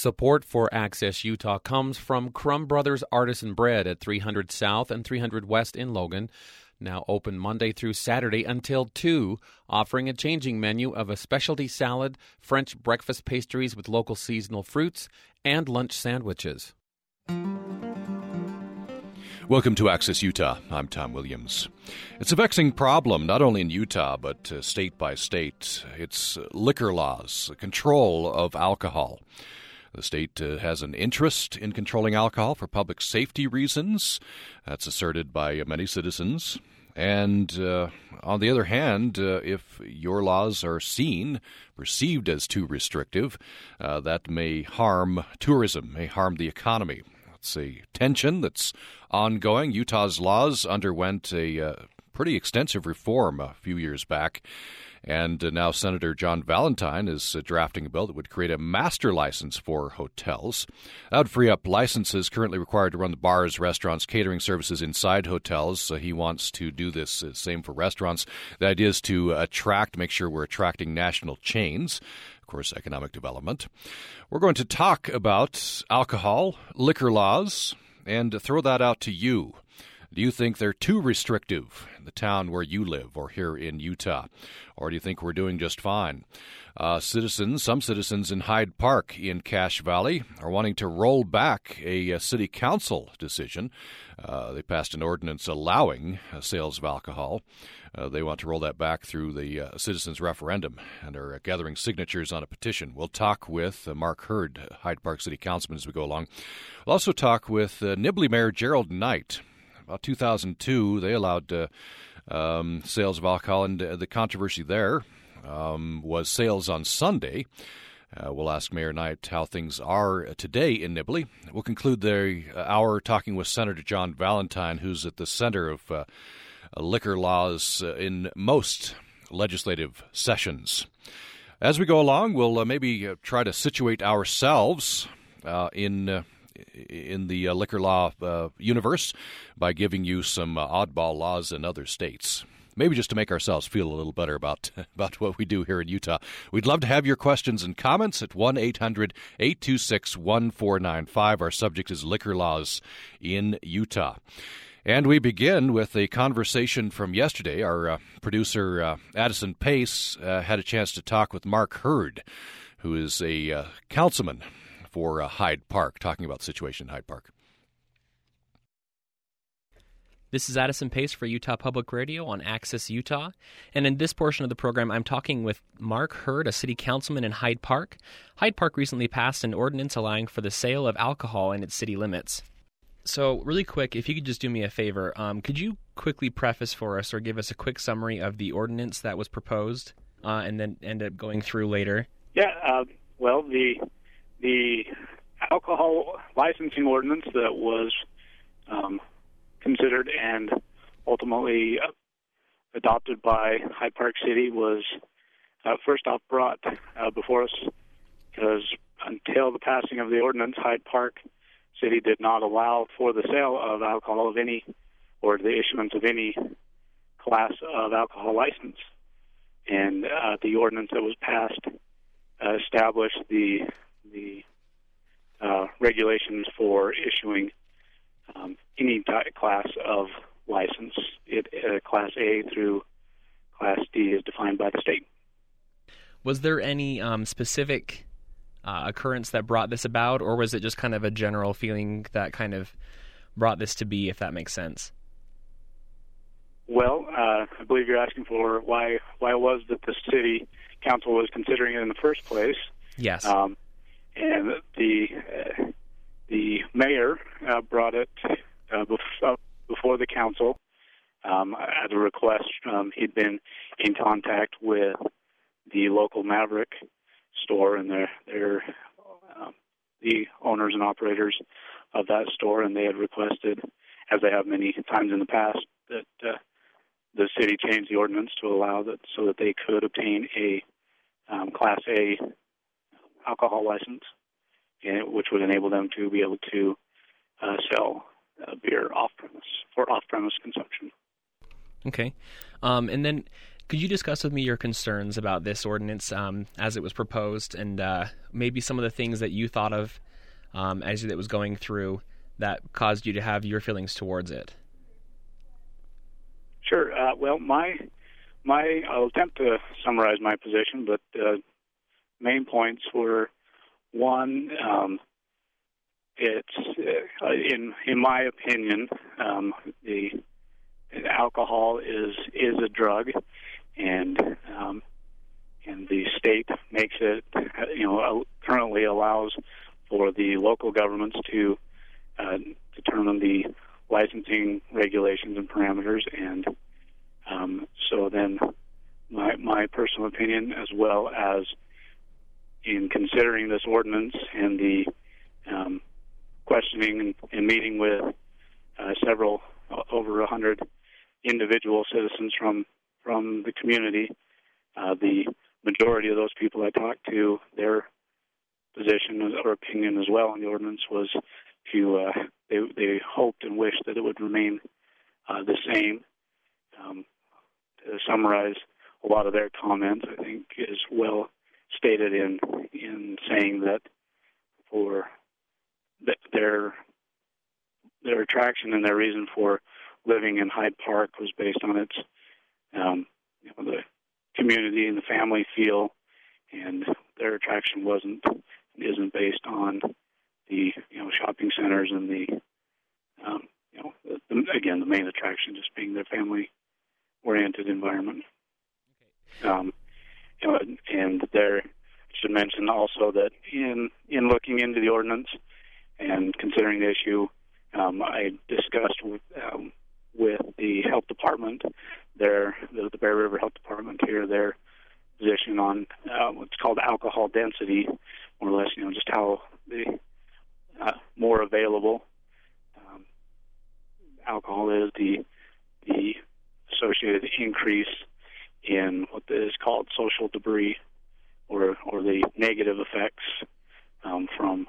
Support for Access Utah comes from Crumb Brothers Artisan Bread at 300 South and 300 West in Logan. Now open Monday through Saturday until 2, offering a changing menu of a specialty salad, French breakfast pastries with local seasonal fruits, and lunch sandwiches. Welcome to Access Utah. I'm Tom Williams. It's a vexing problem, not only in Utah, but uh, state by state. It's liquor laws, control of alcohol. The state uh, has an interest in controlling alcohol for public safety reasons. That's asserted by many citizens. And uh, on the other hand, uh, if your laws are seen, perceived as too restrictive, uh, that may harm tourism, may harm the economy. It's a tension that's ongoing. Utah's laws underwent a uh, pretty extensive reform a few years back. And uh, now Senator John Valentine is uh, drafting a bill that would create a master license for hotels. That would free up licenses currently required to run the bars, restaurants, catering services inside hotels. So he wants to do this uh, same for restaurants. The idea is to attract, make sure we're attracting national chains of course, economic development. We're going to talk about alcohol, liquor laws, and throw that out to you. Do you think they're too restrictive in the town where you live or here in Utah? Or do you think we're doing just fine? Uh, citizens, some citizens in Hyde Park in Cache Valley are wanting to roll back a, a city council decision. Uh, they passed an ordinance allowing uh, sales of alcohol. Uh, they want to roll that back through the uh, citizens' referendum and are uh, gathering signatures on a petition. We'll talk with Mark Hurd, Hyde Park City Councilman, as we go along. We'll also talk with Nibley Mayor Gerald Knight about 2002, they allowed uh, um, sales of alcohol, and uh, the controversy there um, was sales on Sunday. Uh, we'll ask Mayor Knight how things are today in Nibley. We'll conclude the uh, hour talking with Senator John Valentine, who's at the center of uh, liquor laws uh, in most legislative sessions. As we go along, we'll maybe try to situate ourselves in in the uh, liquor law uh, universe by giving you some uh, oddball laws in other states. Maybe just to make ourselves feel a little better about about what we do here in Utah. We'd love to have your questions and comments at 1 800 826 1495. Our subject is liquor laws in Utah. And we begin with a conversation from yesterday. Our uh, producer, uh, Addison Pace, uh, had a chance to talk with Mark Hurd, who is a councilman for uh, Hyde Park, talking about the situation in Hyde Park. This is Addison Pace for Utah Public Radio on Access Utah. And in this portion of the program, I'm talking with Mark Hurd, a city councilman in Hyde Park. Hyde Park recently passed an ordinance allowing for the sale of alcohol in its city limits. So, really quick, if you could just do me a favor, um, could you quickly preface for us or give us a quick summary of the ordinance that was proposed uh, and then end up going through later? Yeah, uh, well, the the alcohol licensing ordinance that was um, considered and ultimately uh, adopted by Hyde Park City was uh, first off brought uh, before us because until the passing of the ordinance, Hyde Park City did not allow for the sale of alcohol of any or the issuance of any class of alcohol license. And uh, the ordinance that was passed uh, established the the uh, regulations for issuing um, any class of license. It, uh, class A through Class D is defined by the state. Was there any um, specific uh, occurrence that brought this about, or was it just kind of a general feeling that kind of brought this to be, if that makes sense? Well, uh, I believe you're asking for why why it was that the city council was considering it in the first place. Yes. Um, and the uh, the mayor uh, brought it uh, bef- before the council um, at a request. Um, he'd been in contact with the local Maverick store and their their um, the owners and operators of that store, and they had requested, as they have many times in the past, that uh, the city change the ordinance to allow that so that they could obtain a um, Class A alcohol license, which would enable them to be able to uh, sell uh, beer off premise for off premise consumption. Okay, um, and then Could you discuss with me your concerns about this ordinance um, as it was proposed, and uh, maybe some of the things that you thought of um, as it was going through that caused you to have your feelings towards it? Sure. Uh, well, my my I'll attempt to summarize my position, but uh, main points were one. Um, it's uh, in in my opinion, um, the alcohol is is a drug, and um, and the state makes it you know currently allows for the local governments to uh, determine the licensing regulations and parameters, and um, so then my my personal opinion, as well as in considering this ordinance and the um, questioning and, and, meeting with uh, several uh, over a hundred individual citizens from from the community, uh, the majority of those people I talked to, their position or opinion as well on the ordinance was to uh, they they hoped and wished that it would remain uh, the same. Um, to summarize a lot of their comments, I think is well stated in in saying that for their their attraction and their reason for living in Hyde Park was based on its um, you know, the community and the family feel, and their attraction wasn't isn't based on the you know shopping centers and the um, you know the, the, again the main attraction just being their family oriented environment. Okay. Um, and there should mention also that in in looking into the ordinance and considering the issue, um, I discussed with um, with the health department, their the, the Bear River Health Department here, their position on uh, what's called alcohol density, more or less, you know, just how the uh, more available um, alcohol is, the the associated increase in what is called social debris, or or the negative effects um, from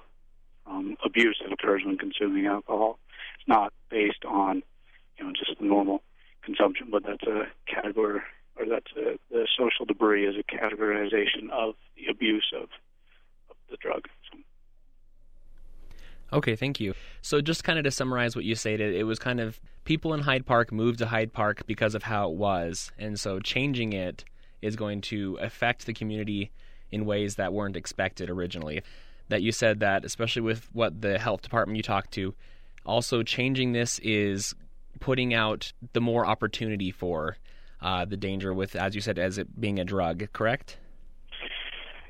um, abuse that occurs when consuming alcohol. It's not based on you know just the normal consumption, but that's a category, or that's a, the social debris is a categorization of the abuse of, of the drug. Okay, thank you. So, just kind of to summarize what you stated, it was kind of people in Hyde Park moved to Hyde Park because of how it was, and so changing it is going to affect the community in ways that weren't expected originally. That you said that, especially with what the health department you talked to, also changing this is putting out the more opportunity for uh, the danger with, as you said, as it being a drug, correct?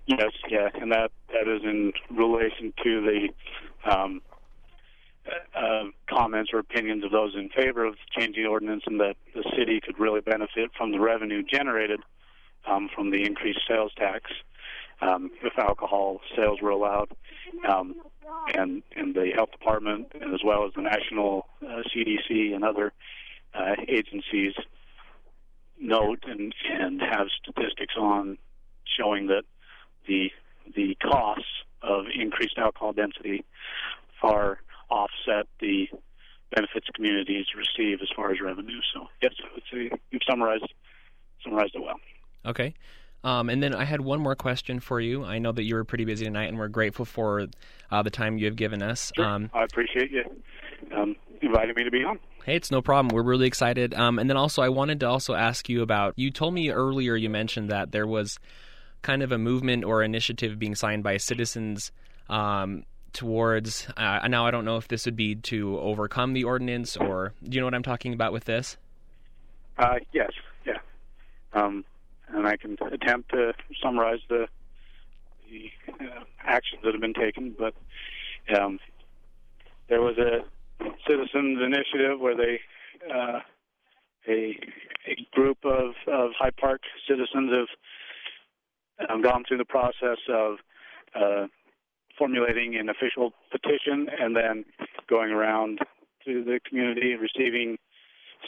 Yes, yeah, and that that is in relation to the um, uh, comments or opinions of those in favor of changing the ordinance, and that the city could really benefit from the revenue generated um, from the increased sales tax um, if alcohol sales were allowed. Um, and and the health department, as well as the national uh, CDC and other uh, agencies, note and and have statistics on showing that the the costs of increased alcohol density far offset the benefits communities receive as far as revenue. So yes, I would say you've summarized summarized it well. Okay. Um, and then I had one more question for you. I know that you were pretty busy tonight, and we're grateful for uh, the time you have given us. Sure. Um, I appreciate you um, inviting me to be on. Hey, it's no problem. We're really excited. Um, and then also, I wanted to also ask you about. You told me earlier. You mentioned that there was kind of a movement or initiative being signed by citizens um, towards. Uh, now, I don't know if this would be to overcome the ordinance, or do you know what I'm talking about with this? Uh, yes. Yeah. Um, and I can attempt to summarize the, the uh, actions that have been taken. But um, there was a citizens initiative where they uh, a a group of of Hyde Park citizens have um, gone through the process of uh, formulating an official petition and then going around to the community and receiving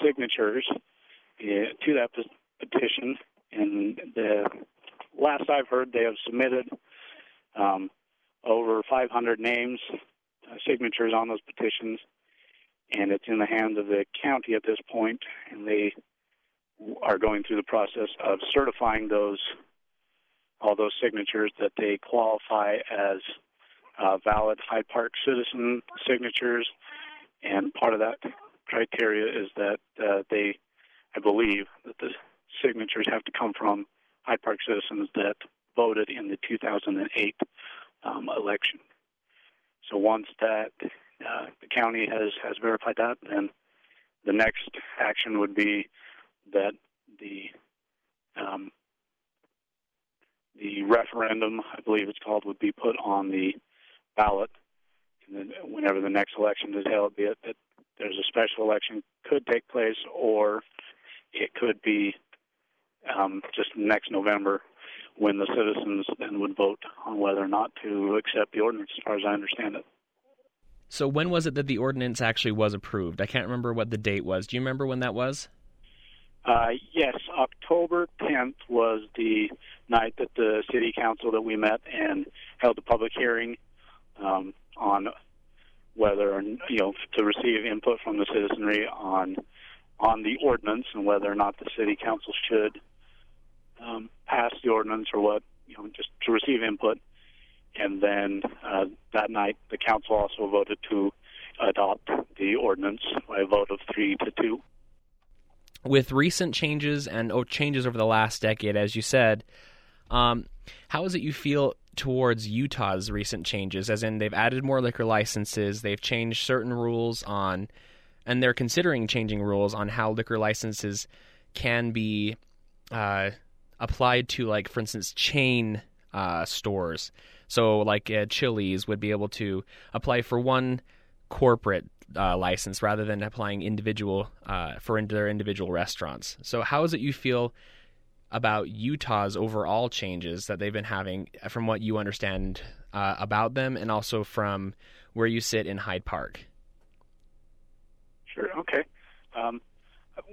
signatures uh, to that petition and the last I've heard, they have submitted um, over 500 names, uh, signatures on those petitions, and it's in the hands of the county at this point. And they are going through the process of certifying those all those signatures that they qualify as uh, valid Hyde Park citizen signatures, and part of that criteria is that uh, they, I believe, that the signatures have to come from Hyde Park citizens that voted in the 2008 um, election. So once that uh, the county has has verified that, then the next action would be that the um, the referendum, I believe it's called, would be put on the ballot. And then whenever the next election is held, be it that there's a special election could take place, or it could be um, just next November when the citizens then would vote on whether or not to accept the ordinance, as far as I understand it. So when was it that the ordinance actually was approved? I can't remember what the date was. Do you remember when that was? Uh, yes, October 10th was the night that the city council that we met and held a public hearing um, on whether you know to receive input from the citizenry on on the ordinance and whether or not the city council should um, pass the ordinance or what you know just to receive input. And then uh, that night the council also voted to adopt the ordinance by a vote of three to two. With recent changes and oh, changes over the last decade, as you said, um, how is it you feel towards Utah's recent changes? As in, they've added more liquor licenses, they've changed certain rules on, and they're considering changing rules on how liquor licenses can be uh, applied to, like, for instance, chain uh, stores. So, like, uh, Chili's would be able to apply for one corporate uh, license rather than applying individual uh, for their individual restaurants. So, how is it you feel about Utah's overall changes that they've been having, from what you understand uh, about them, and also from where you sit in Hyde Park? Sure. Okay. Um,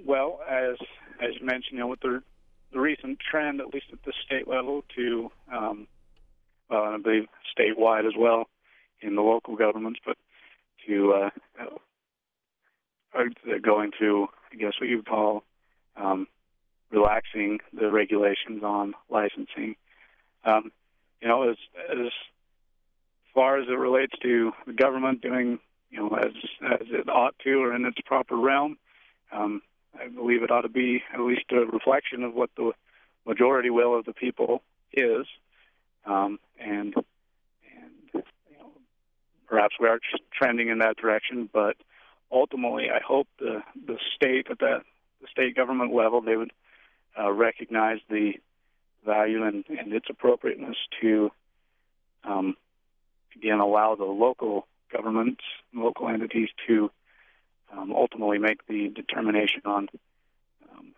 well, as as you mentioned, you know, with the the recent trend, at least at the state level, to um, well, I believe statewide as well in the local governments, but to uh, are going to, I guess, what you would call um, relaxing the regulations on licensing. Um, you know, as as far as it relates to the government doing, you know, as as it ought to or in its proper realm, um, I believe it ought to be at least a reflection of what the majority will of the people is, um, and perhaps we are trending in that direction. But ultimately, I hope the the state at that the state government level they would uh, recognize the value and, and its appropriateness to um, again allow the local governments, local entities to um, ultimately make the determination on um,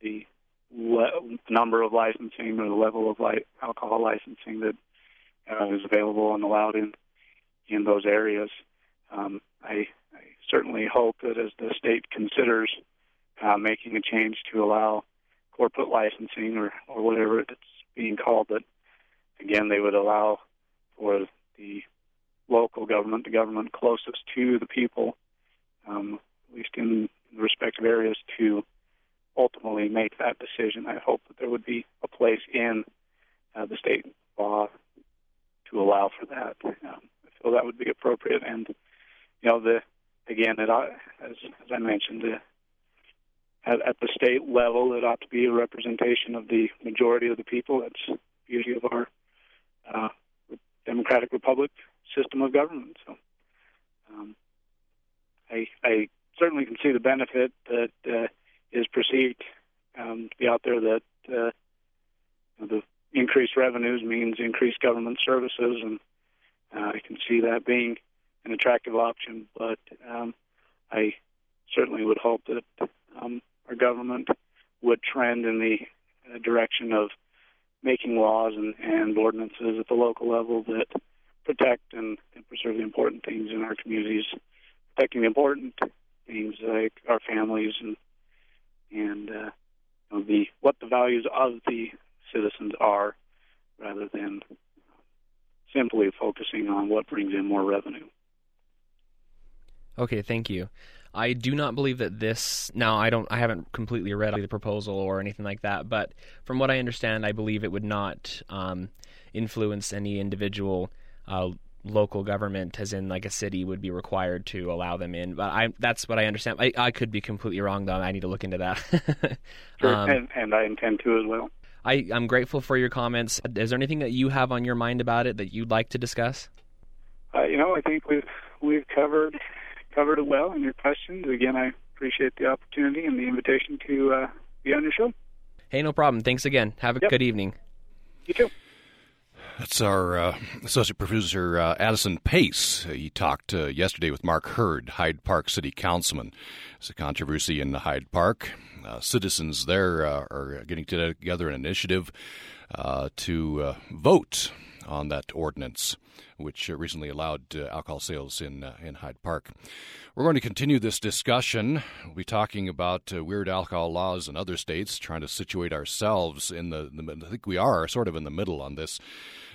the le- number of licensing or the level of li- alcohol licensing that uh, is available and allowed in in those areas. Um, I, I certainly hope that as the state considers uh, making a change to allow corporate licensing or, or whatever it's being called, that again they would allow for the local government, the government closest to the people, um, at least in the respective areas, to ultimately make that decision. I hope that there would be a place in uh, the state law to allow for that. Um, so that would be appropriate. And you know, the again, it as as I mentioned, the, at, at the state level, it ought to be a representation of the majority of the people. That's the beauty of our uh, democratic republic system of government. So, um, I, I certainly can see the benefit that uh, is perceived um, to be out there that uh, the increased revenues means increased government services and uh, I can see that being an attractive option, but um, I certainly would hope that um, our government would trend in the direction of making laws and, and ordinances at the local level that protect and, and preserve the important things in our communities, protecting the important things like our families and and uh, you know, the what the values of the citizens are, rather than simply focusing on what brings in more revenue. Okay, thank you. I do not believe that this. Now, I don't. I haven't completely read the proposal or anything like that, but from what I understand, I believe it would not um, influence any individual uh, local government, as in like a city, would be required to allow them in. But I, that's what I understand. I, I could be completely wrong, though. I need to look into that. sure, um, and, and I intend to as well. I, I'm grateful for your comments. Is there anything that you have on your mind about it that you'd like to discuss? Uh, you know, I think we've we've covered covered it well in your questions. Again, I appreciate the opportunity and the invitation to uh, be on your show. Hey, no problem. Thanks again. Have a yep. good evening. You too. That's our uh, associate producer uh, Addison Pace. He talked uh, yesterday with Mark Hurd, Hyde Park City Councilman. It's a controversy in Hyde Park. Uh, citizens there uh, are getting together an initiative uh, to vote on that ordinance, which recently allowed alcohol sales in in Hyde Park. We're going to continue this discussion. We'll be talking about uh, weird alcohol laws in other states, trying to situate ourselves in the, the, I think we are sort of in the middle on this.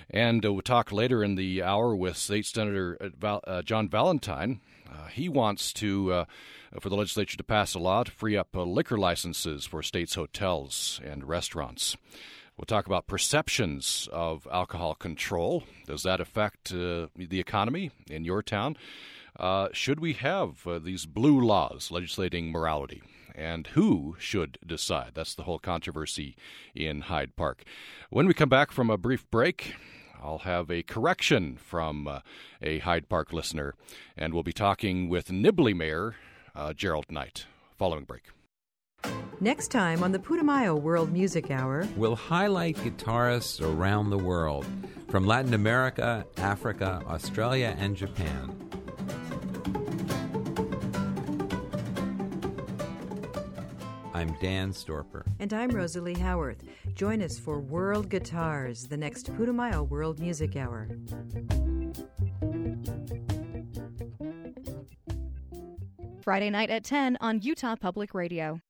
And uh, we'll talk later in the hour with State Senator uh, Val, uh, John Valentine. Uh, he wants to, uh, for the legislature to pass a law to free up liquor licenses for states' hotels and restaurants. We'll talk about perceptions of alcohol control. Does that affect the economy in your town? Uh, should we have uh, these blue laws legislating morality? And who should decide? That's the whole controversy in Hyde Park. When we come back from a brief break, I'll have a correction from uh, a Hyde Park listener, and we'll be talking with Nibley Mayor uh, Gerald Knight following break. Next time on the Putumayo World Music Hour, we'll highlight guitarists around the world from Latin America, Africa, Australia, and Japan. I'm Dan Storper. And I'm Rosalie Howarth. Join us for World Guitars, the next Putumayo World Music Hour. Friday night at 10 on Utah Public Radio.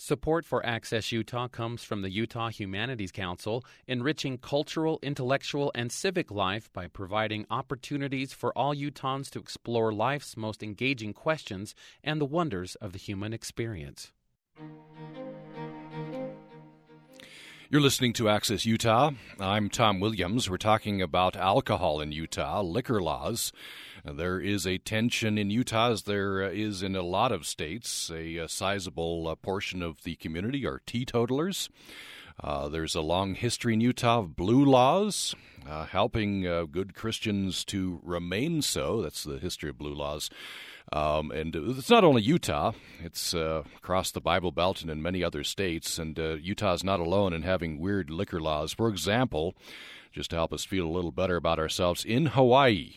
Support for Access Utah comes from the Utah Humanities Council, enriching cultural, intellectual, and civic life by providing opportunities for all Utahns to explore life's most engaging questions and the wonders of the human experience. You're listening to Access Utah. I'm Tom Williams. We're talking about alcohol in Utah, liquor laws. There is a tension in Utah, as there is in a lot of states. A, a sizable uh, portion of the community are teetotalers. Uh, there's a long history in Utah of blue laws, uh, helping uh, good Christians to remain so. That's the history of blue laws. Um, and it's not only Utah, it's uh, across the Bible Belt and in many other states. And uh, Utah is not alone in having weird liquor laws. For example, just to help us feel a little better about ourselves, in Hawaii,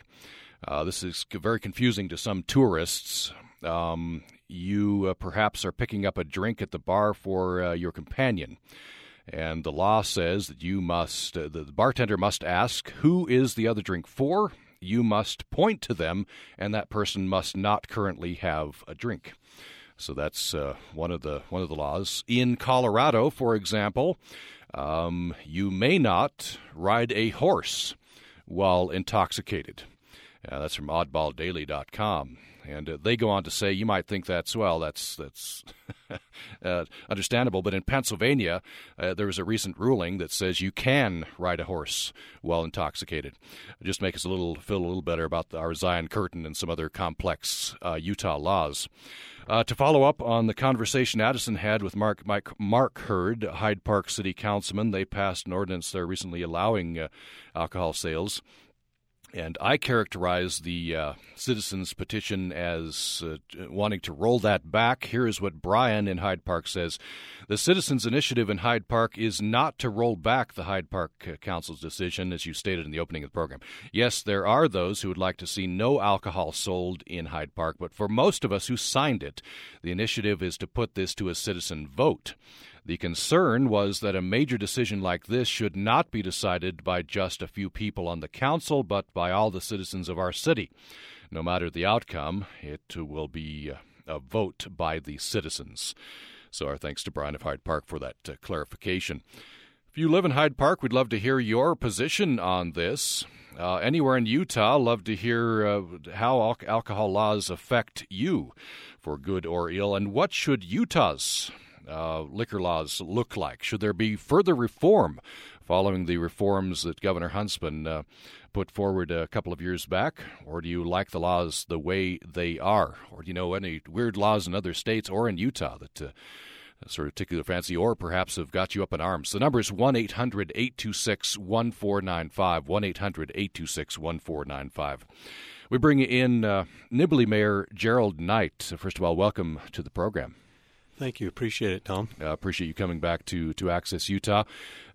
uh, this is very confusing to some tourists. Um, you uh, perhaps are picking up a drink at the bar for uh, your companion. And the law says that you must, uh, the bartender must ask, who is the other drink for? you must point to them, and that person must not currently have a drink. So that's uh, one of the one of the laws in Colorado, for example. Um, you may not ride a horse while intoxicated. Uh, that's from oddballdaily.com. And uh, they go on to say, you might think that's, well, that's, that's uh, understandable, but in Pennsylvania, uh, there was a recent ruling that says you can ride a horse while intoxicated. Just make us a little, feel a little better about the, our Zion Curtain and some other complex uh, Utah laws. Uh, to follow up on the conversation Addison had with Mark Mike, Mark Hurd, Hyde Park City Councilman, they passed an ordinance there recently allowing alcohol sales. And I characterize the uh, citizens' petition as uh, wanting to roll that back. Here is what Brian in Hyde Park says The citizens' initiative in Hyde Park is not to roll back the Hyde Park uh, Council's decision, as you stated in the opening of the program. Yes, there are those who would like to see no alcohol sold in Hyde Park, but for most of us who signed it, the initiative is to put this to a citizen vote. The concern was that a major decision like this should not be decided by just a few people on the council, but by all the citizens of our city. No matter the outcome, it will be a vote by the citizens. So, our thanks to Brian of Hyde Park for that uh, clarification. If you live in Hyde Park, we'd love to hear your position on this. Uh, anywhere in Utah, love to hear uh, how al- alcohol laws affect you, for good or ill, and what should Utah's uh, liquor laws look like? Should there be further reform following the reforms that Governor Huntsman uh, put forward a couple of years back, or do you like the laws the way they are, or do you know any weird laws in other states or in Utah that? Uh, sort of tickle your fancy, or perhaps have got you up in arms. The number is 1 800 826 1495. 1 800 826 1495. We bring in uh, Nibley Mayor Gerald Knight. First of all, welcome to the program. Thank you. Appreciate it, Tom. Uh, appreciate you coming back to, to Access Utah.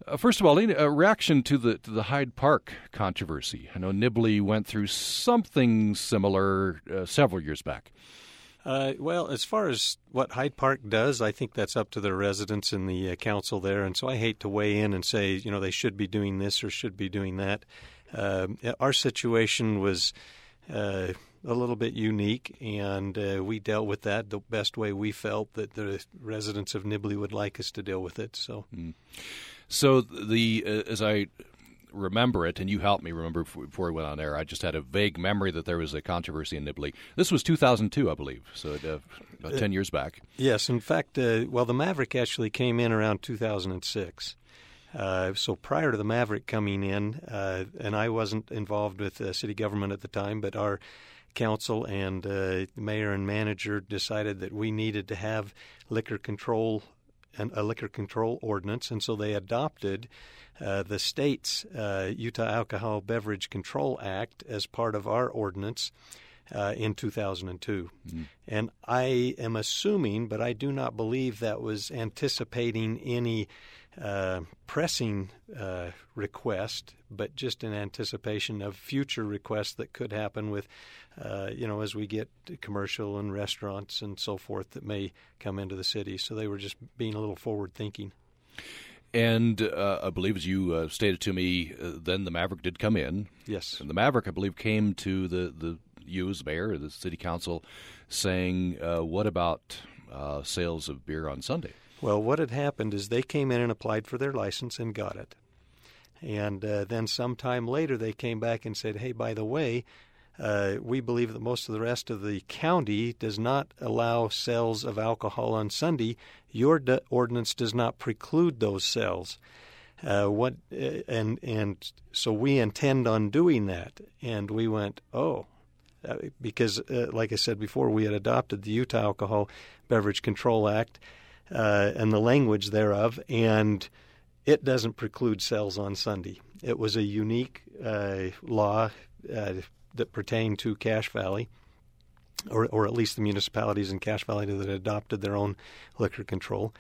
Uh, first of all, a reaction to the to the Hyde Park controversy. I know Nibley went through something similar uh, several years back. Uh, well, as far as what Hyde Park does, I think that's up to the residents and the uh, council there. And so I hate to weigh in and say, you know, they should be doing this or should be doing that. Uh, our situation was uh, a little bit unique, and uh, we dealt with that the best way we felt that the residents of Nibley would like us to deal with it. So, mm. so the uh, as I remember it, and you helped me remember before we went on air. I just had a vague memory that there was a controversy in Nibley. This was 2002, I believe, so uh, about uh, 10 years back. Yes, in fact, uh, well, the Maverick actually came in around 2006. Uh, so prior to the Maverick coming in, uh, and I wasn't involved with city government at the time, but our council and uh, mayor and manager decided that we needed to have liquor control and a liquor control ordinance, and so they adopted uh, the state's uh, Utah Alcohol Beverage Control Act as part of our ordinance. Uh, in 2002. Mm-hmm. And I am assuming, but I do not believe that was anticipating any uh, pressing uh, request, but just in anticipation of future requests that could happen with, uh, you know, as we get commercial and restaurants and so forth that may come into the city. So they were just being a little forward thinking. And uh, I believe, as you uh, stated to me, uh, then the Maverick did come in. Yes. And the Maverick, I believe, came to the, the you as mayor, the city council, saying, uh, what about uh, sales of beer on Sunday? Well, what had happened is they came in and applied for their license and got it. And uh, then sometime later, they came back and said, hey, by the way, uh, we believe that most of the rest of the county does not allow sales of alcohol on Sunday. Your ordinance does not preclude those sales. Uh, what uh, and and so we intend on doing that. And we went, oh, uh, because uh, like I said before, we had adopted the Utah Alcohol Beverage Control Act and the language thereof, and it doesn't preclude sales on Sunday. It was a unique law that pertained to Cache Valley, or, or at least the municipalities in Cache Valley that adopted their own liquor control.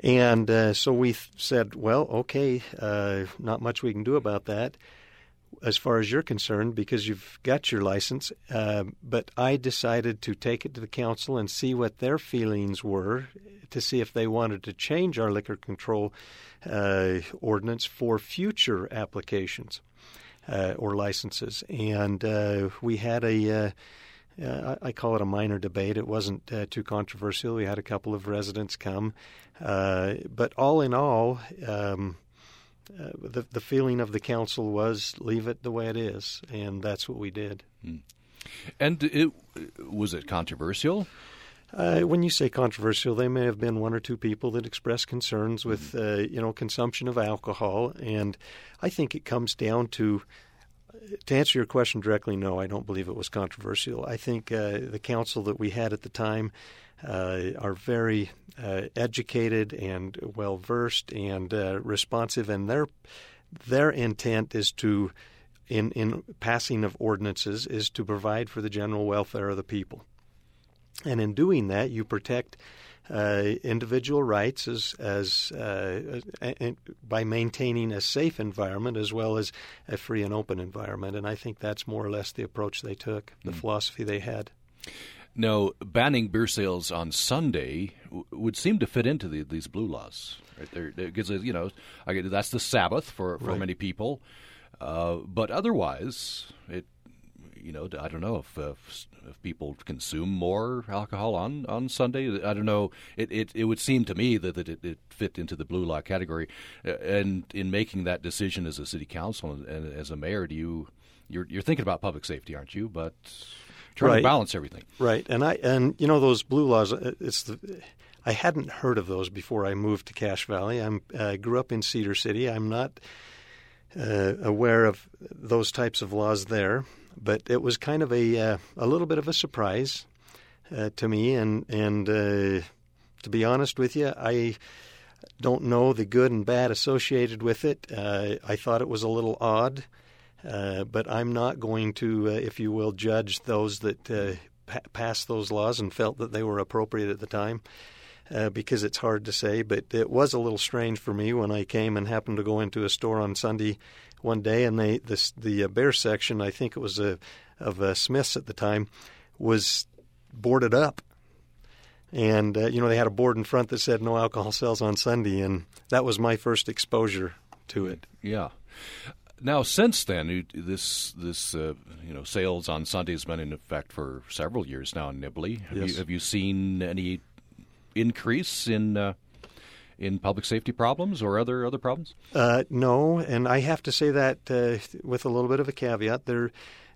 And uh, so we said, well, okay, uh, not much we can do about that as far as you're concerned because you've got your license. Uh, but I decided to take it to the council and see what their feelings were to see if they wanted to change our liquor control uh, ordinance for future applications uh, or licenses. And uh, we had a, uh, uh, I call it a minor debate. It wasn't uh, too controversial. We had a couple of residents come. but all in all, um, the, the feeling of the council was leave it the way it is. And that's what we did. Hmm. And it, was it controversial? Uh, when you say controversial, they may have been one or two people that expressed concerns with, mm-hmm. uh, you know, consumption of alcohol, and I think it comes down to. To answer your question directly, no, I don't believe it was controversial. I think uh, the council that we had at the time uh, are very uh, educated and well versed and uh, responsive, and their their intent is to in in passing of ordinances is to provide for the general welfare of the people. And in doing that, you protect uh, individual rights as, as uh, by maintaining a safe environment as well as a free and open environment. And I think that's more or less the approach they took, the mm. philosophy they had. Now, banning beer sales on Sunday w- would seem to fit into the, these blue laws, right? Because you know that's the Sabbath for for right. many people, uh, but otherwise, it you know, I don't know if, uh, if people consume more alcohol on, on Sunday. I don't know. It, it, it would seem to me that, that it, it fit into the blue law category. And in making that decision as a city council and, and as a mayor, do you you're, you're thinking about public safety, aren't you? But trying right. to balance everything. Right. And I and you know those blue laws. Uh, it's the I hadn't heard of those before I moved to Cache Valley. I uh, grew up in Cedar City. I'm not uh, aware of those types of laws there, but it was kind of a uh, a little bit of a surprise uh, to me. And and uh, to be honest with you, I don't know the good and bad associated with it. Uh, I thought it was a little odd, but I'm not going to, if you will, judge those that pa- passed those laws and felt that they were appropriate at the time uh, because it's hard to say. But it was a little strange for me when I came and happened to go into a store on Sunday one day, and they the uh, beer section, I think it was a, of uh, Smith's at the time, was boarded up. And uh, you know they had a board in front that said no alcohol sales on Sunday, and that was my first exposure to it. Yeah. Now, since then, this this uh, you know sales on Sunday has been in effect for several years now in Nibley. Have, yes. you, have you seen any increase in uh, in public safety problems or other other problems? Uh, no, and I have to say that uh, with a little bit of a caveat. There,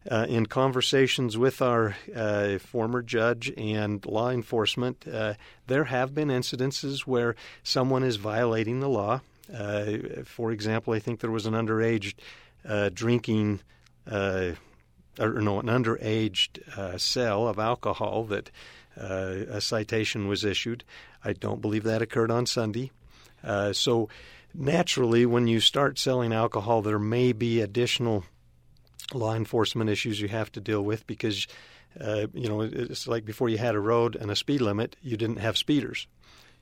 uh, in conversations with our uh, former judge and law enforcement, uh, there have been incidences where someone is violating the law. For example, I think there was an underage drinking. or no, an underage sale of alcohol that uh, a citation was issued. I don't believe that occurred on Sunday. Uh, so, naturally, when you start selling alcohol, there may be additional law enforcement issues you have to deal with because, uh, you know, it's like before you had a road and a speed limit, you didn't have speeders.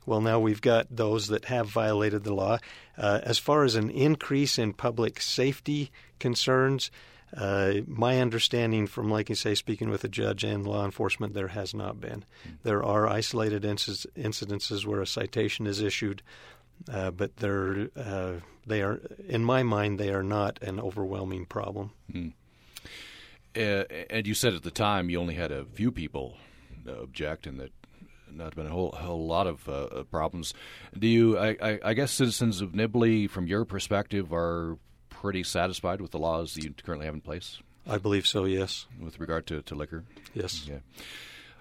Well, now we've got those that have violated the law. Uh, as far as an increase in public safety concerns, uh, my understanding from, like you say, speaking with a judge and law enforcement, there has not been. There are isolated inc- incidences where a citation is issued, uh, but they're, uh, they are, in my mind, they are not an overwhelming problem. Mm. and you said at the time you only had a few people object, and that not been a whole, whole lot of uh, problems. Do you? I, I, I, guess citizens of Nibley, from your perspective, are pretty satisfied with the laws that you currently have in place? I believe so. Yes. With regard to, to liquor. Yes. Yeah.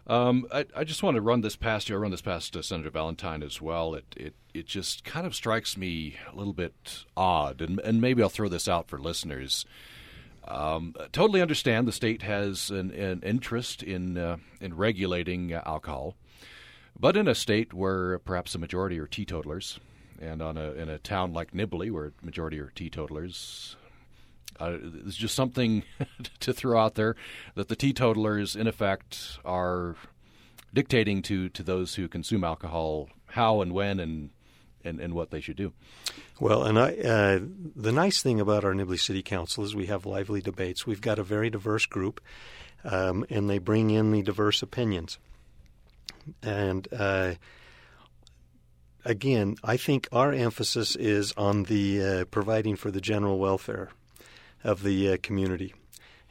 Um, I, I, just want to run this past you. I run this past uh, Senator Valentine as well. It, it it just kind of strikes me a little bit odd, and and maybe I'll throw this out for listeners. Um, totally understand the state has an, an interest in uh, in regulating uh, alcohol, but in a state where perhaps a majority are teetotalers, and on a in a town like Nibley, where majority are teetotalers, uh, it's just something to throw out there that the teetotalers, in effect, are dictating to to those who consume alcohol how and when and and, and what they should do. Well, and I, uh, the nice thing about our Nibley City Council is we have lively debates. We've got a very diverse group, um, and they bring in the diverse opinions. And uh, again, I think our emphasis is on the uh, providing for the general welfare of the uh, community,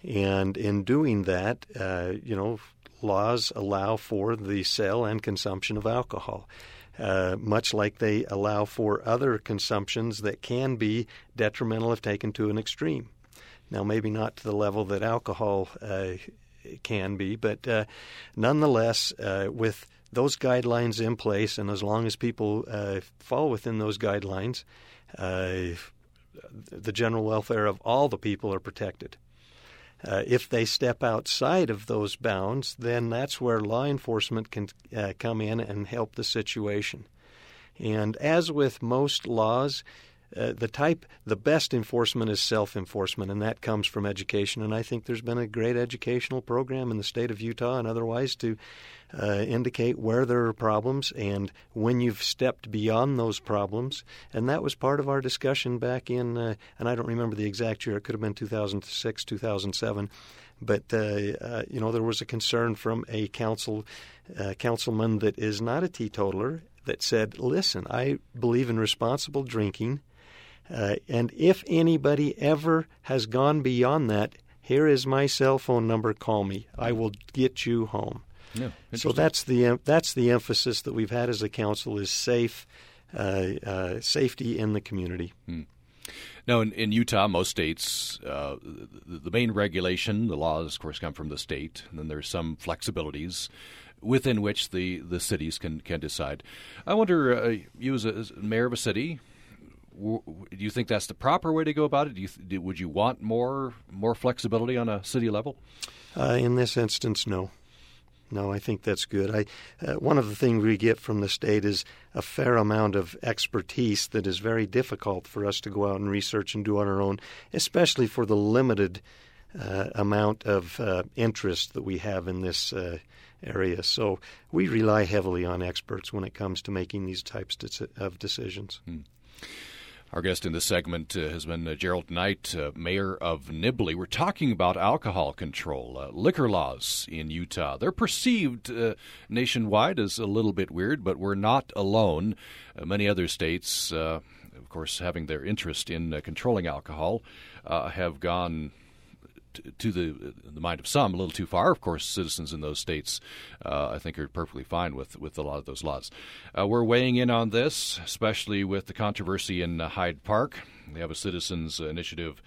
and in doing that, uh, you know, laws allow for the sale and consumption of alcohol. Uh, much like they allow for other consumptions that can be detrimental if taken to an extreme. Now, maybe not to the level that alcohol uh, can be, but uh, nonetheless, with those guidelines in place, and as long as people uh, fall within those guidelines, uh, the general welfare of all the people are protected. Uh, if they step outside of those bounds, then that's where law enforcement can uh, come in and help the situation. And as with most laws, uh, the type, the best enforcement is self enforcement, and that comes from education. And I think there's been a great educational program in the state of Utah and otherwise to uh, indicate where there are problems and when you've stepped beyond those problems. And that was part of our discussion back in, uh, and I don't remember the exact year, it could have been 2006, 2007. But uh, uh, you know, there was a concern from a council uh, councilman that is not a teetotaler that said, "Listen, I believe in responsible drinking, uh, and if anybody ever has gone beyond that, Here is my cell phone number. Call me. I will get you home. Yeah, so that's the that's the emphasis that we've had as a council is safe uh, uh, safety in the community. Hmm. Now, in, in, Utah, most states, uh, the, the, main regulation, the laws, of course, come from the state, and then there's some flexibilities within which the, the cities can, can decide. I wonder, uh, you as, a, as mayor of a city, do you think that's the proper way to go about it? Do you th- would you want more more flexibility on a city level? Uh, in this instance, no. No, I think that's good. I uh, one of the things we get from the state is a fair amount of expertise that is very difficult for us to go out and research and do on our own, especially for the limited uh, amount of uh, interest that we have in this uh, area. So we rely heavily on experts when it comes to making these types of decisions. Hmm. Our guest in this segment uh, has been uh, Gerald Knight, uh, mayor of Nibley. We're talking about alcohol control, uh, liquor laws in Utah. They're perceived uh, nationwide as a little bit weird, but we're not alone. Uh, many other states, of course, having their interest in controlling alcohol, have gone to the the mind of some a little too far. Of course, citizens in those states, uh, I think, are perfectly fine with with a lot of those laws. Uh, we're weighing in on this, especially with the controversy in uh, Hyde Park. They have a citizens initiative.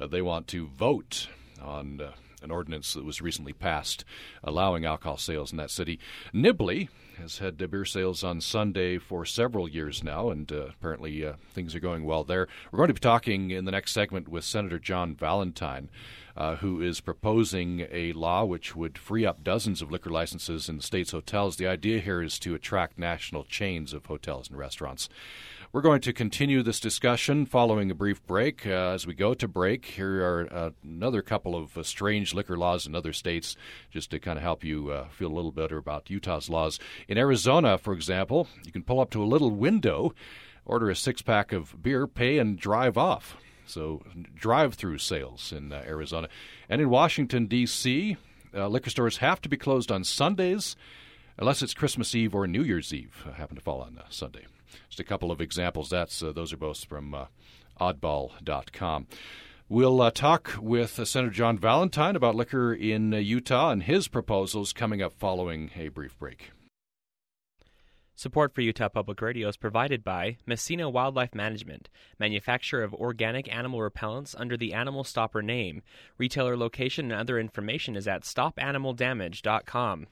Uh, they want to vote on uh, an ordinance that was recently passed allowing alcohol sales in that city. Nibley has had beer sales on Sunday for several years now, and uh, apparently uh, things are going well there. We're going to be talking in the next segment with Senator John Valentine uh, who is proposing a law which would free up dozens of liquor licenses in the state's hotels. The idea here is to attract national chains of hotels and restaurants. We're going to continue this discussion following a brief break. Uh, as we go to break, here are uh, another couple of uh, strange liquor laws in other states, just to kind of help you uh, feel a little better about Utah's laws. In Arizona, for example, you can pull up to a little window, order a six pack of beer, pay, and drive off. So drive through sales in uh, Arizona. And in Washington, D.C., uh, liquor stores have to be closed on Sundays unless it's Christmas Eve or New Year's Eve, uh, happen to fall on uh, Sunday. Just a couple of examples. That's uh, Those are both from uh, oddball.com. We'll talk with Senator John Valentine about liquor in Utah and his proposals coming up following a brief break. Support for Utah Public Radio is provided by Messina Wildlife Management, manufacturer of organic animal repellents under the Animal Stopper name. Retailer location and other information is at stopanimal.damage.com.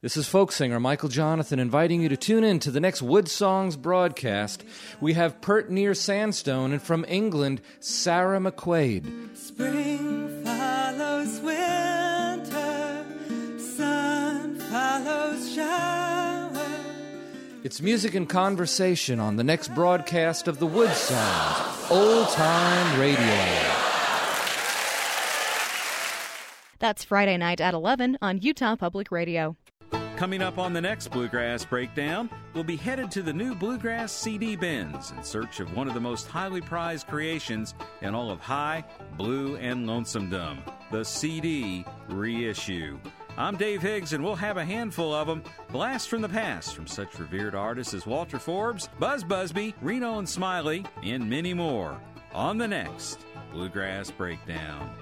This is folk singer Michael Johnathan inviting you to tune in to the next Wood Songs broadcast. We have Pert Near Sandstone and from England, Sarah McQuaid. Spring follows winter, It's music and conversation on the next broadcast of the WoodSongs, Old Time Radio. That's Friday night at 11 on Utah Public Radio. Coming up on the next Bluegrass Breakdown, we'll be headed to the new Bluegrass CD bins in search of one of the most highly prized creations in all of High, Blue, and Lonesomedom the CD reissue. I'm Dave Higgs, and we'll have a handful of them. Blast from the past from such revered artists as Walter Forbes, Buzz Busby, Reno and Smiley, and many more on the next Bluegrass Breakdown.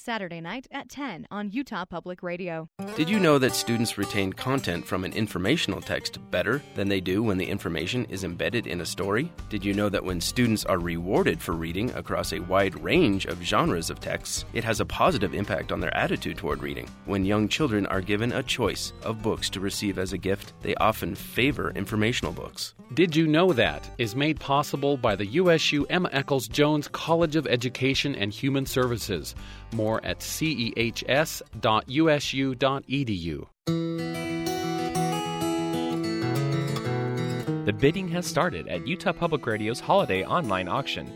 Saturday night at 10 on Utah Public Radio. Did you know that students retain content from an informational text better than they do when the information is embedded in a story? Did you know that when students are rewarded for reading across a wide range of genres of texts, it has a positive impact on their attitude toward reading? When young children are given a choice of books to receive as a gift, they often favor informational books. Did You Know That is made possible by the USU Emma Eccles Jones College of Education and Human Services. More at cehs.usu.edu. The bidding has started at Utah Public Radio's holiday online auction,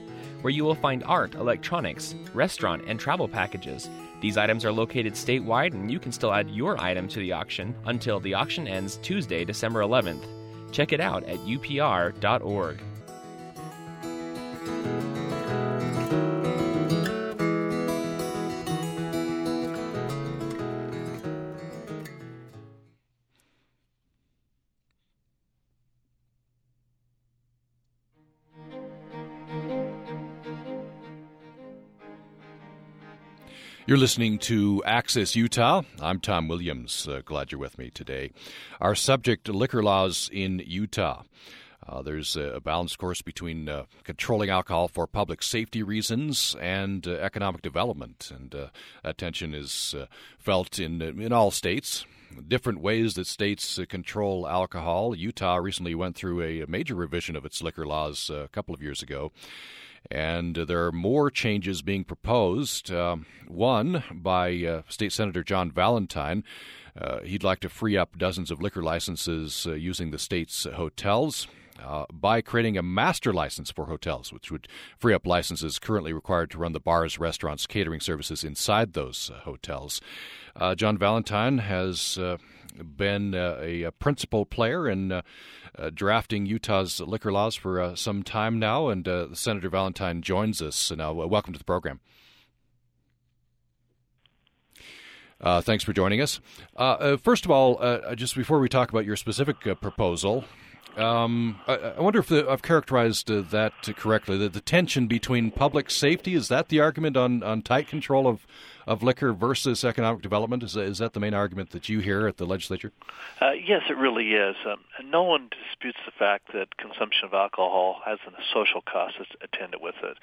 where you will find art, electronics, restaurant, and travel packages. These items are located statewide, and you can still add your item to the auction until the auction ends Tuesday, December 11th. Check it out at upr.org. You're listening to Access Utah. I'm Tom Williams. Uh, glad you're with me today. Our subject liquor laws in Utah. Uh, there's a balance, of course, between uh, controlling alcohol for public safety reasons and uh, economic development, and uh, that tension is uh, felt in in all states. Different ways that states control alcohol. Utah recently went through a major revision of its liquor laws a couple of years ago and there are more changes being proposed. Uh, one by uh, State Senator John Valentine. Uh, he'd like to free up dozens of liquor licenses uh, using the state's hotels. Uh, by creating a master license for hotels, which would free up licenses currently required to run the bars, restaurants, catering services inside those uh, hotels. John Valentine has been uh, a, a, principal player in uh, uh, drafting Utah's liquor laws for uh, some time now, and uh, Senator Valentine joins us now. welcome to the program. Uh, thanks for joining us. first of all, just before we talk about your specific proposal, um, I, I, wonder if the, I've characterized that correctly. The, the tension between public safety is that the argument on, on tight control of of liquor versus economic development? Is, is that the main argument that you hear at the legislature? Uh, yes, it really is. Um, no one disputes the fact that consumption of alcohol has a social cost that's attendant with it.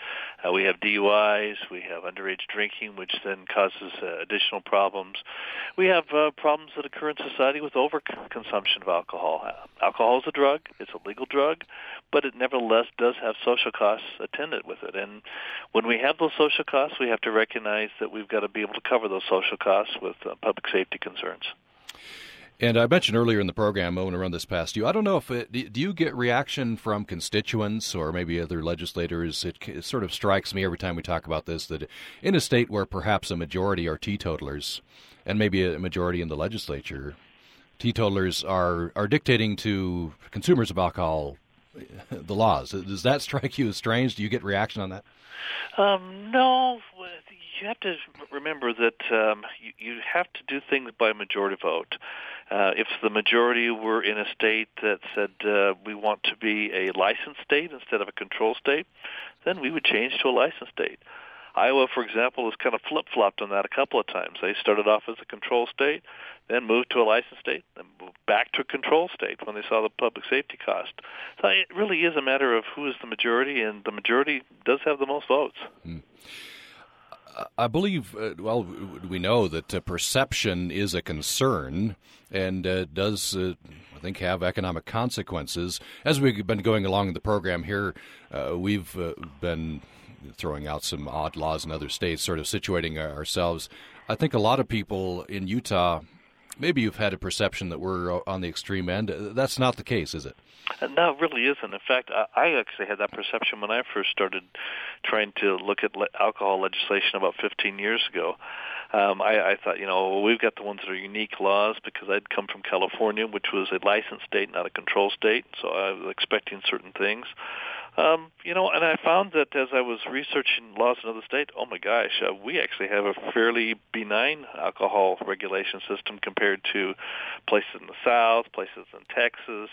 Uh, we have DUIs, we have underage drinking, which then causes uh, additional problems. We have uh, problems that occur in society with overconsumption of alcohol. Uh, alcohol is a drug; it's a legal drug, but it nevertheless does have social costs attendant with it. And when we have those social costs, we have to recognize that we've got to be able to cover those social costs with uh, public safety concerns. And I mentioned earlier in the program, I want to run this past you. I don't know if it, do you get reaction from constituents or maybe other legislators? It, it, sort of strikes me every time we talk about this that in a state where perhaps a majority are teetotalers, and maybe a majority in the legislature, teetotalers are are dictating to consumers of alcohol the laws. Does that strike you as strange? Do you get reaction on that? Um, no, you have to remember that um, you, you have to do things by majority vote. Uh, if the majority were in a state that said uh, we want to be a licensed state instead of a control state, then we would change to a licensed state. Iowa, for example, has kind of flip-flopped on that a couple of times. They started off as a control state, then moved to a licensed state, then moved back to a control state when they saw the public safety cost. So it really is a matter of who is the majority, and the majority does have the most votes. Hmm. I believe, uh, well, we know that uh, perception is a concern and uh, does, uh, I think, have economic consequences. As we've been going along the program here, uh, we've uh, been throwing out some odd laws in other states, sort of situating ourselves. I think a lot of people in Utah, maybe you've had a perception that we're on the extreme end. That's not the case, is it? No, it really isn't. In fact, I actually had that perception when I first started trying to look at alcohol legislation about 15 years ago. Um, I, I thought, you know, well, we've got the ones that are unique laws because I'd come from California, which was a licensed state, not a control state, so I was expecting certain things. Um, you know, and I found that as I was researching laws in other states, oh my gosh, uh, we actually have a fairly benign alcohol regulation system compared to places in the South, places in Texas,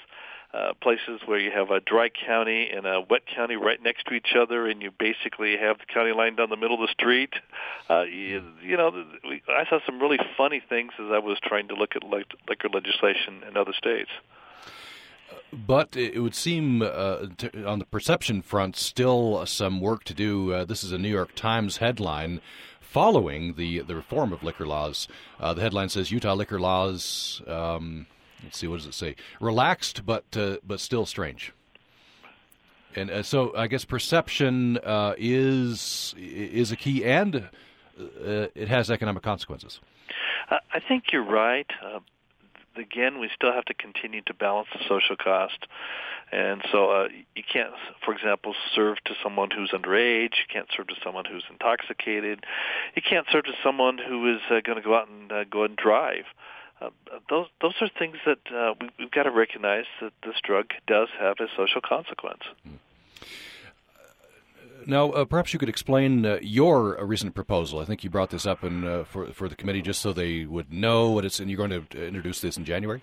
uh, places where you have a dry county and a wet county right next to each other, and you basically have the county line down the middle of the street. Uh, you, you know, we, I saw some really funny things as I was trying to look at liquor legislation in other states. But it would seem uh, on the perception front, still some work to do. Uh, this is a New York Times headline following the the reform of liquor laws. Uh, the headline says Utah liquor laws. Um, let's see, what does it say? Relaxed, but uh, but still strange. And uh, so, I guess perception uh, is is a key, and it has economic consequences. I think you're right again, we still have to continue to balance the social cost. And so uh, you can't, for example, serve to someone who's underage. You can't serve to someone who's intoxicated. You can't serve to someone who is uh, going to go out and uh, go and drive. Uh, those those are things that uh, we, we've got to recognize that this drug does have a social consequence. Now, uh, perhaps you could explain uh, your recent proposal. I think you brought this up in, uh, for for the committee just so they would know what it's. And you're going to introduce this in January.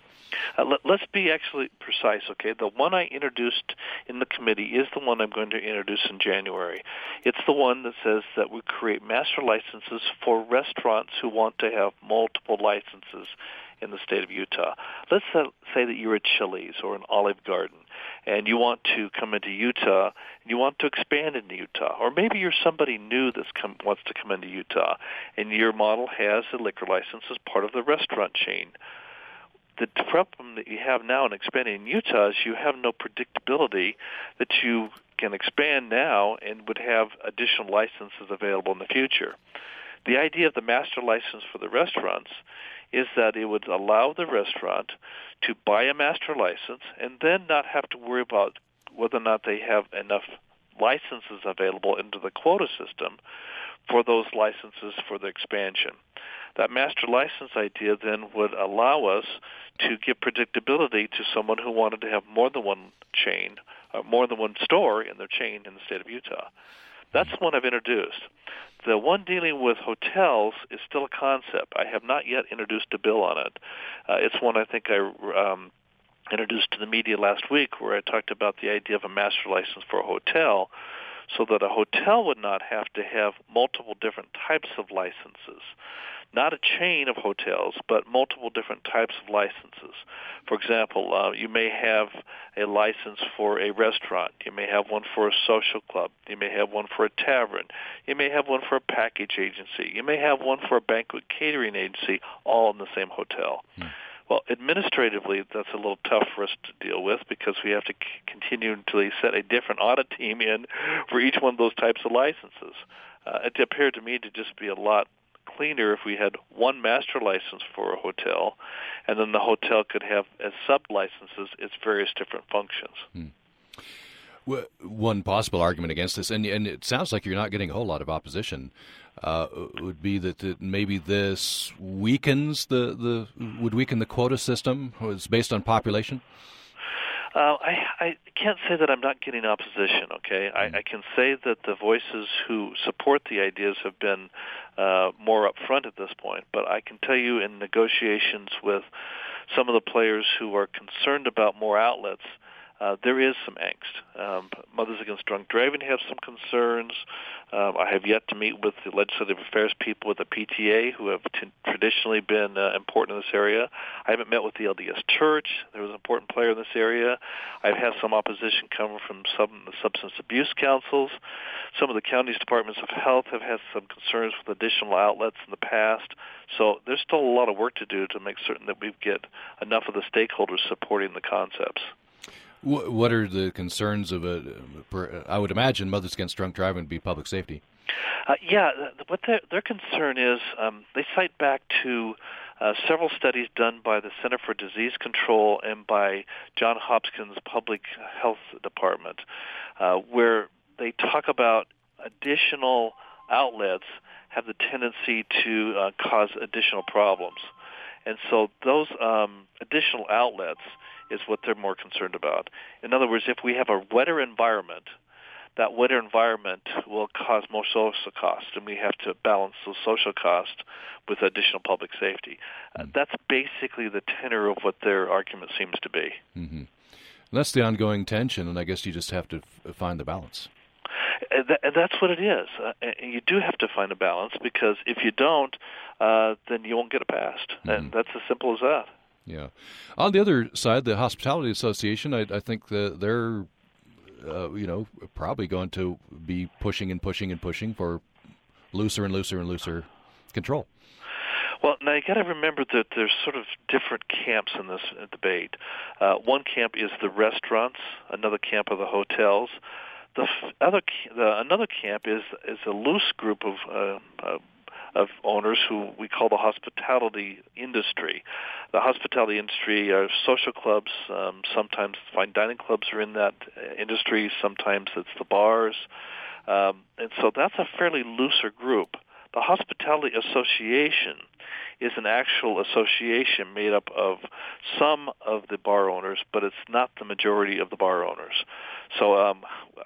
Uh, let, us be actually precise, okay? The one I introduced in the committee is the one I'm going to introduce in January. It's the one that says that we create master licenses for restaurants who want to have multiple licenses in the state of Utah. Let's uh, say that you're a Chili's or an Olive Garden and you want to come into Utah and you want to expand into Utah, or maybe you're somebody new that wants to come into Utah, and your model has a liquor license as part of the restaurant chain. The problem that you have now in expanding in Utah is you have no predictability that you can expand now and would have additional licenses available in the future. The idea of the master license for the restaurants is that it would allow the restaurant to buy a master license and then not have to worry about whether or not they have enough licenses available into the quota system for those licenses for the expansion. That master license idea then would allow us to give predictability to someone who wanted to have more than one chain, or more than one store in their chain in the state of Utah. That's one I've introduced. The one dealing with hotels is still a concept. I have not yet introduced a bill on it. Uh, it's one I think I um, introduced to the media last week where I talked about the idea of a master license for a hotel so that a hotel would not have to have multiple different types of licenses not a chain of hotels, but multiple different types of licenses. For example, uh, you may have a license for a restaurant. You may have one for a social club. You may have one for a tavern. You may have one for a package agency. You may have one for a banquet catering agency, all in the same hotel. Hmm. Well, administratively, that's a little tough for us to deal with because we have to c- continue set a different audit team in for each one of those types of licenses. Uh, it appeared to me to just be a lot cleaner if we had one master license for a hotel, and then the hotel could have as sub licenses its various different functions. Hmm. Well, one possible argument against this, and, and it sounds like you're not getting a whole lot of opposition, uh, would be that, that maybe this weakens the, the would weaken the quota system. Was based on population. Uh, I, I can't say that I'm not getting opposition. Okay, I, mm. I can say that the voices who support the ideas have been uh, more upfront at this point. But I can tell you, in negotiations with some of the players who are concerned about more outlets, uh, there is some angst. Um, Mothers Against Drunk Driving have some concerns. Um, I have yet to meet with the legislative affairs people with the PTA, who have t- traditionally been uh, important in this area. I haven't met with the LDS Church. There was an important player in this area. I've had some opposition come from some the substance abuse councils. Some of the county's departments of health have had some concerns with additional outlets in the past. So there's still a lot of work to do to make certain that we get enough of the stakeholders supporting the concepts. What are the concerns of a? I would imagine Mothers Against Drunk Driving would be public safety. Uh, yeah, what their, their concern is, um, they cite back to uh, several studies done by the Center for Disease Control and by John Hopkins Public Health Department, uh, where they talk about additional outlets have the tendency to uh, cause additional problems. And so those um, additional outlets is what they're more concerned about. In other words, if we have a wetter environment, that wetter environment will cause more social costs, and we have to balance those social costs with additional public safety. Uh, mm-hmm. that's basically the tenor of what their argument seems to be. Mm-hmm. That's the ongoing tension, and I guess you just have to f- find the balance. And, uh, that's what it is. Uh, and you do have to find a balance because if you don't, uh, then you won't get it passed. Mm-hmm. And that's as simple as that. Yeah. On the other side, the Hospitality Association, I, I think that they're, uh, you know, probably going to be pushing and pushing and pushing for looser and looser and looser control. Well, now you got to remember that there's sort of different camps in this debate. Uh, one camp is the restaurants, another camp are the hotels. The other, the, another camp is is a loose group of uh, uh, of owners who we call the hospitality industry. The hospitality industry are social clubs. Um, sometimes fine dining clubs are in that uh, industry. Sometimes it's the bars. Um, and so that's a fairly looser group. The Hospitality Association is an actual association made up of some of the bar owners, but it's not the majority of the bar owners. So um,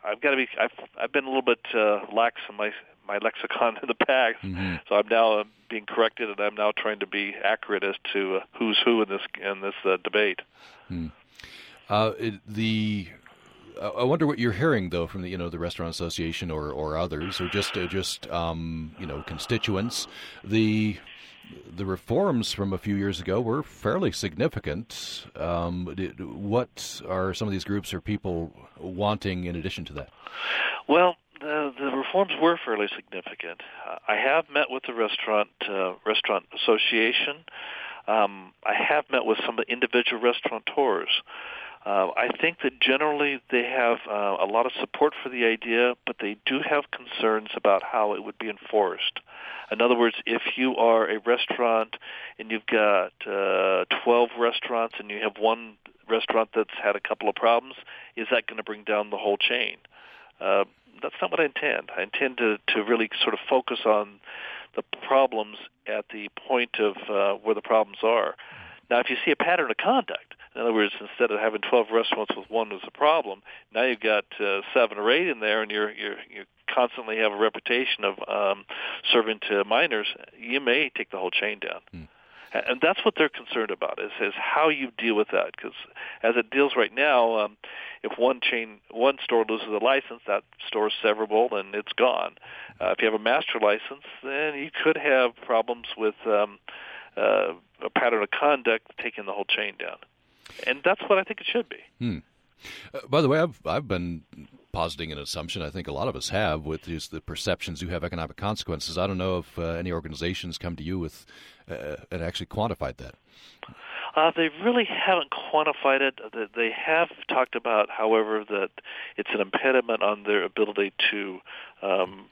I've got to be. I've, I've been a little bit uh, lax in my my lexicon in the past, mm-hmm. so I'm now uh, being corrected, and I'm now trying to be accurate as to uh, who's who in this in this uh, debate. Hmm. Uh, it, the I wonder what you're hearing though from the you know the restaurant association or, or others or just uh, just um, you know constituents. The the reforms from a few years ago were fairly significant. Um, what are some of these groups or people wanting in addition to that? Well, the, the reforms were fairly significant. Uh, I have met with the restaurant uh, restaurant association. Um, I have met with some of the individual restaurateurs. Uh, I think that generally they have uh, a lot of support for the idea, but they do have concerns about how it would be enforced. In other words, if you are a restaurant and you've got uh, 12 restaurants and you have one restaurant that's had a couple of problems, is that going to bring down the whole chain? Uh, that's not what I intend. I intend to, to really sort of focus on the problems at the point of uh, where the problems are. Now, if you see a pattern of conduct, in other words, instead of having 12 restaurants with one as a problem, now you've got uh, seven or eight in there, and you're you're you constantly have a reputation of um, serving to minors. You may take the whole chain down. Hmm. And that's what they're concerned about is is how you deal with that. Because as it deals right now, um, if one chain, one store loses a license, that store is severable and it's gone. Uh, if you have a master license, then you could have problems with um, uh, a pattern of conduct taking the whole chain down and that's what I think it should be. Hmm. Uh, by the way, I've I've been positing an assumption. I think a lot of us have with just the perceptions you have economic consequences. I don't know if uh, any organizations come to you with uh, and actually quantified that. Uh, they really haven't quantified it. They have talked about, however, that it's an impediment on their ability to um,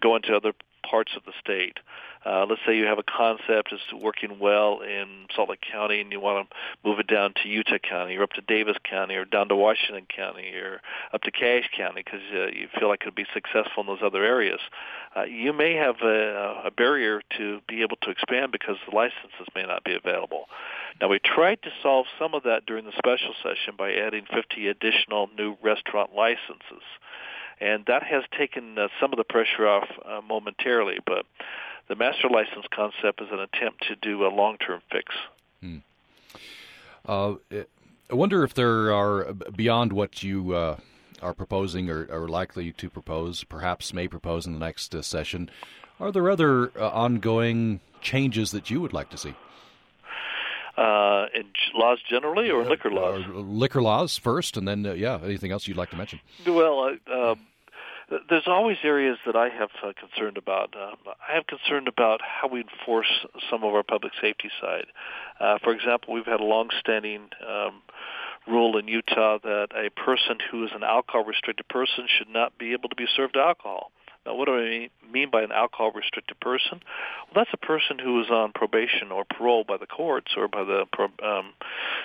go into other parts of the state. Uh, let's say you have a concept that's working well in Salt Lake County and you want to move it down to Utah County or up to Davis County or down to Washington County or up to Cache County because uh, you feel like it would be successful in those other areas. Uh, you may have a, a barrier to be able to expand because the licenses may not be available. Now, we tried to solve some of that during the special session by adding 50 additional new restaurant licenses and that has taken uh, some of the pressure off uh, momentarily. But the master license concept is an attempt to do a long-term fix. Hmm. Uh, I wonder if there are beyond what you uh, are proposing or are likely to propose, perhaps may propose in the next uh, session. Are there other uh, ongoing changes that you would like to see? Uh, in laws generally, or liquor laws? liquor laws first, and then yeah, anything else you'd like to mention? Well, um, there's always areas that I have uh, concerned about. Um, I have concerned about how we enforce some of our public safety side. Uh, for example, we've had a long-standing um, rule in Utah that a person who is an alcohol restricted person should not be able to be served alcohol. Now, what do I mean by an alcohol restricted person? Well, that's a person who is on probation or parole by the courts or by the um,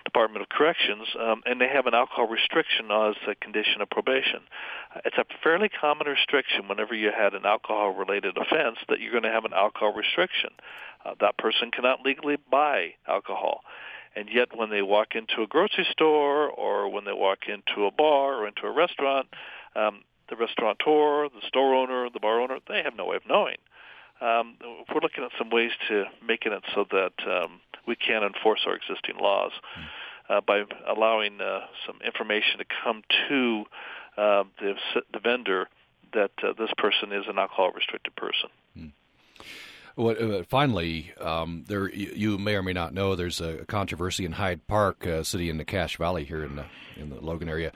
Department of Corrections, um, and they have an alcohol restriction as a condition of probation. It's a fairly common restriction whenever you had an alcohol related offense that you're going to have an alcohol restriction. Uh, that person cannot legally buy alcohol and yet when they walk into a grocery store or when they walk into a bar or into a restaurant, um, the restaurateur, the store owner, the bar owner, they have no way of knowing. Um, we're looking at some ways to making it so that um, we can enforce our existing laws uh, by allowing uh, some information to come to uh, the, the vendor that uh, this person is an alcohol restricted person. Hmm. Well, uh, finally, um, there you may or may not know there's a controversy in Hyde Park, uh, city in the Cache Valley here in the, in the Logan area.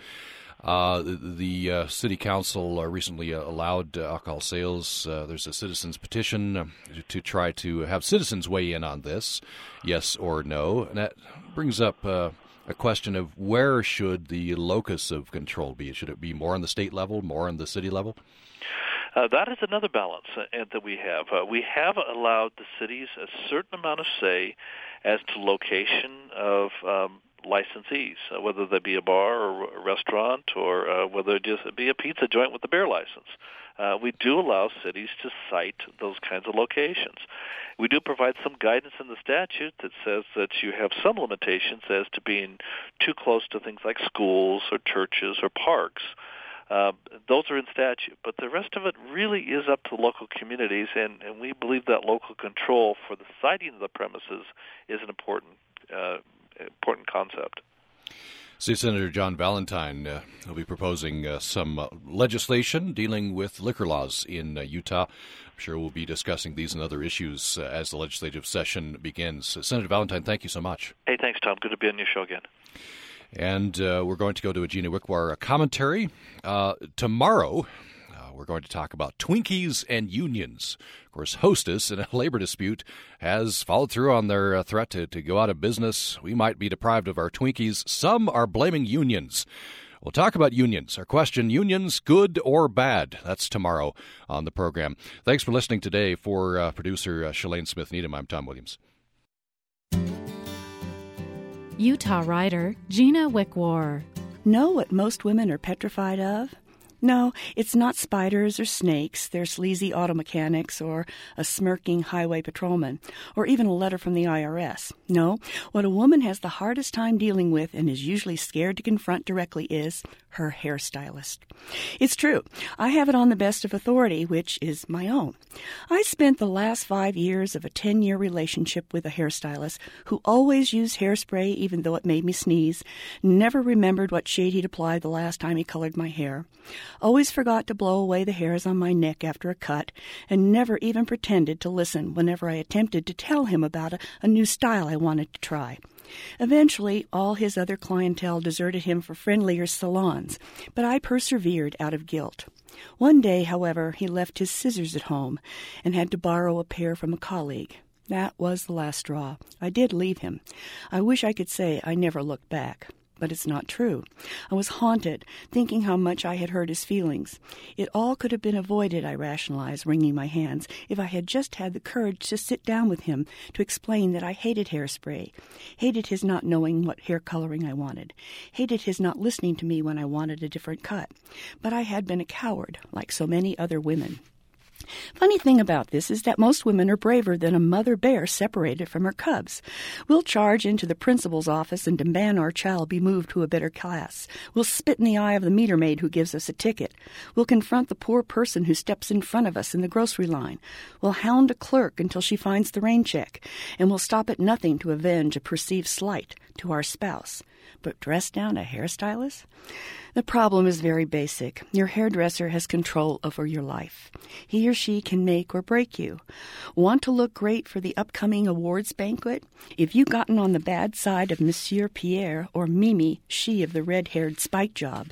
Uh, the, uh, city council uh, recently uh, allowed uh, alcohol sales. there's a citizens petition to, to, try to have citizens weigh in on this, yes or no. And that brings up a question of where should the locus of control be? Should it be more on the state level, more on the city level? Uh, that is another balance uh, that we have. Uh, we have allowed the cities a certain amount of say as to location of um, licensees, uh, whether they be a bar or a restaurant or uh, whether it just be a pizza joint with a beer license. Uh, we do allow cities to cite those kinds of locations. We do provide some guidance in the statute that says that you have some limitations as to being too close to things like schools or churches or parks. Uh, those are in statute, but the rest of it really is up to local communities, and, and we believe that local control for the siting of the premises is an important uh, important concept. State Senator John Valentine uh, will be proposing uh, some uh, legislation dealing with liquor laws in uh, Utah. I'm sure we'll be discussing these and other issues uh, as the legislative session begins. Senator Valentine, thank you so much. Hey, thanks, Tom. Good to be on your show again. And uh, we're going to go to a Gina Wickwar commentary. Uh, tomorrow, uh, we're going to talk about Twinkies and unions. Of course, Hostess, in a labor dispute, has followed through on their uh, threat to, to go out of business. We might be deprived of our Twinkies. Some are blaming unions. We'll talk about unions. Our question unions, good or bad? That's tomorrow on the program. Thanks for listening today. For uh, producer uh, Shalane Smith Needham, I'm Tom Williams. Utah writer Gina Wickwar. Know what most women are petrified of? No, it's not spiders or snakes, their sleazy auto mechanics, or a smirking highway patrolman, or even a letter from the IRS. No, what a woman has the hardest time dealing with and is usually scared to confront directly is her hairstylist. It's true. I have it on the best of authority, which is my own. I spent the last five years of a 10 year relationship with a hairstylist who always used hairspray even though it made me sneeze, never remembered what shade he'd applied the last time he colored my hair, always forgot to blow away the hairs on my neck after a cut, and never even pretended to listen whenever I attempted to tell him about a, a new style I wanted to try. Eventually, all his other clientele deserted him for friendlier salons, but I persevered out of guilt. One day, however, he left his scissors at home and had to borrow a pair from a colleague. That was the last straw. I did leave him. I wish I could say I never looked back but it's not true. I was haunted, thinking how much I had hurt his feelings. It all could have been avoided, I rationalized, wringing my hands, if I had just had the courage to sit down with him to explain that I hated hairspray, hated his not knowing what hair coloring I wanted, hated his not listening to me when I wanted a different cut. But I had been a coward, like so many other women. Funny thing about this is that most women are braver than a mother bear separated from her cubs. We'll charge into the principal's office and demand our child be moved to a better class. We'll spit in the eye of the meter maid who gives us a ticket. We'll confront the poor person who steps in front of us in the grocery line. We'll hound a clerk until she finds the rain check. And we'll stop at nothing to avenge a perceived slight to our spouse. But dress down a hairstylist? The problem is very basic. Your hairdresser has control over your life. He or she can make or break you. Want to look great for the upcoming awards banquet? If you've gotten on the bad side of Monsieur Pierre or Mimi, she of the red haired spike job,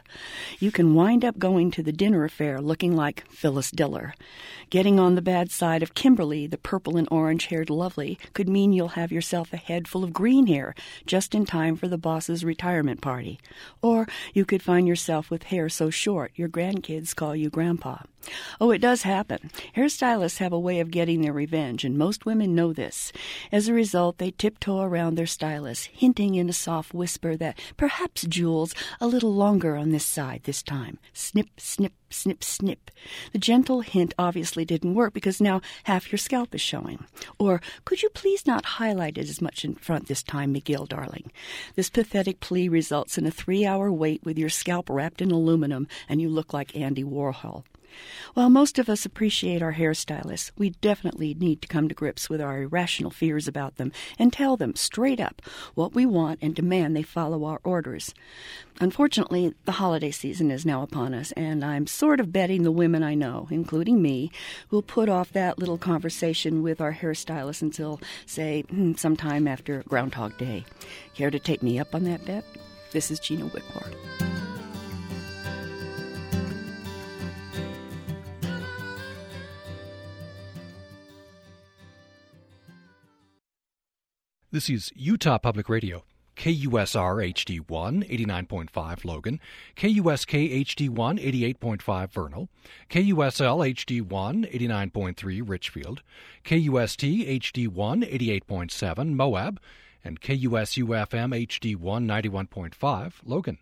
you can wind up going to the dinner affair looking like Phyllis Diller. Getting on the bad side of Kimberly, the purple and orange haired lovely, could mean you'll have yourself a head full of green hair just in time for the boss's retirement party. Or you could find yourself with hair so short your grandkids call you grandpa. Oh, it does happen. Hairstylists have a way of getting their revenge, and most women know this. As a result, they tiptoe around their stylist, hinting in a soft whisper that perhaps Jules, a little longer on this side this time. Snip, snip, snip, snip. The gentle hint obviously didn't work because now half your scalp is showing. Or, could you please not highlight it as much in front this time, McGill, darling? This pathetic plea results in a three hour wait with your scalp wrapped in aluminum and you look like Andy Warhol. While most of us appreciate our hairstylists, we definitely need to come to grips with our irrational fears about them and tell them straight up what we want and demand they follow our orders. Unfortunately, the holiday season is now upon us, and I'm sort of betting the women I know, including me, will put off that little conversation with our hairstylist until, say, hmm, sometime after Groundhog Day. Care to take me up on that bet? This is Gina Wickwar. This is Utah Public Radio. KUSR HD1 89.5 Logan, KUSK HD1 88.5 Vernal, KUSL HD1 89.3 Richfield, KUST HD1 88.7 Moab, and KUSU FM HD1 91.5, Logan.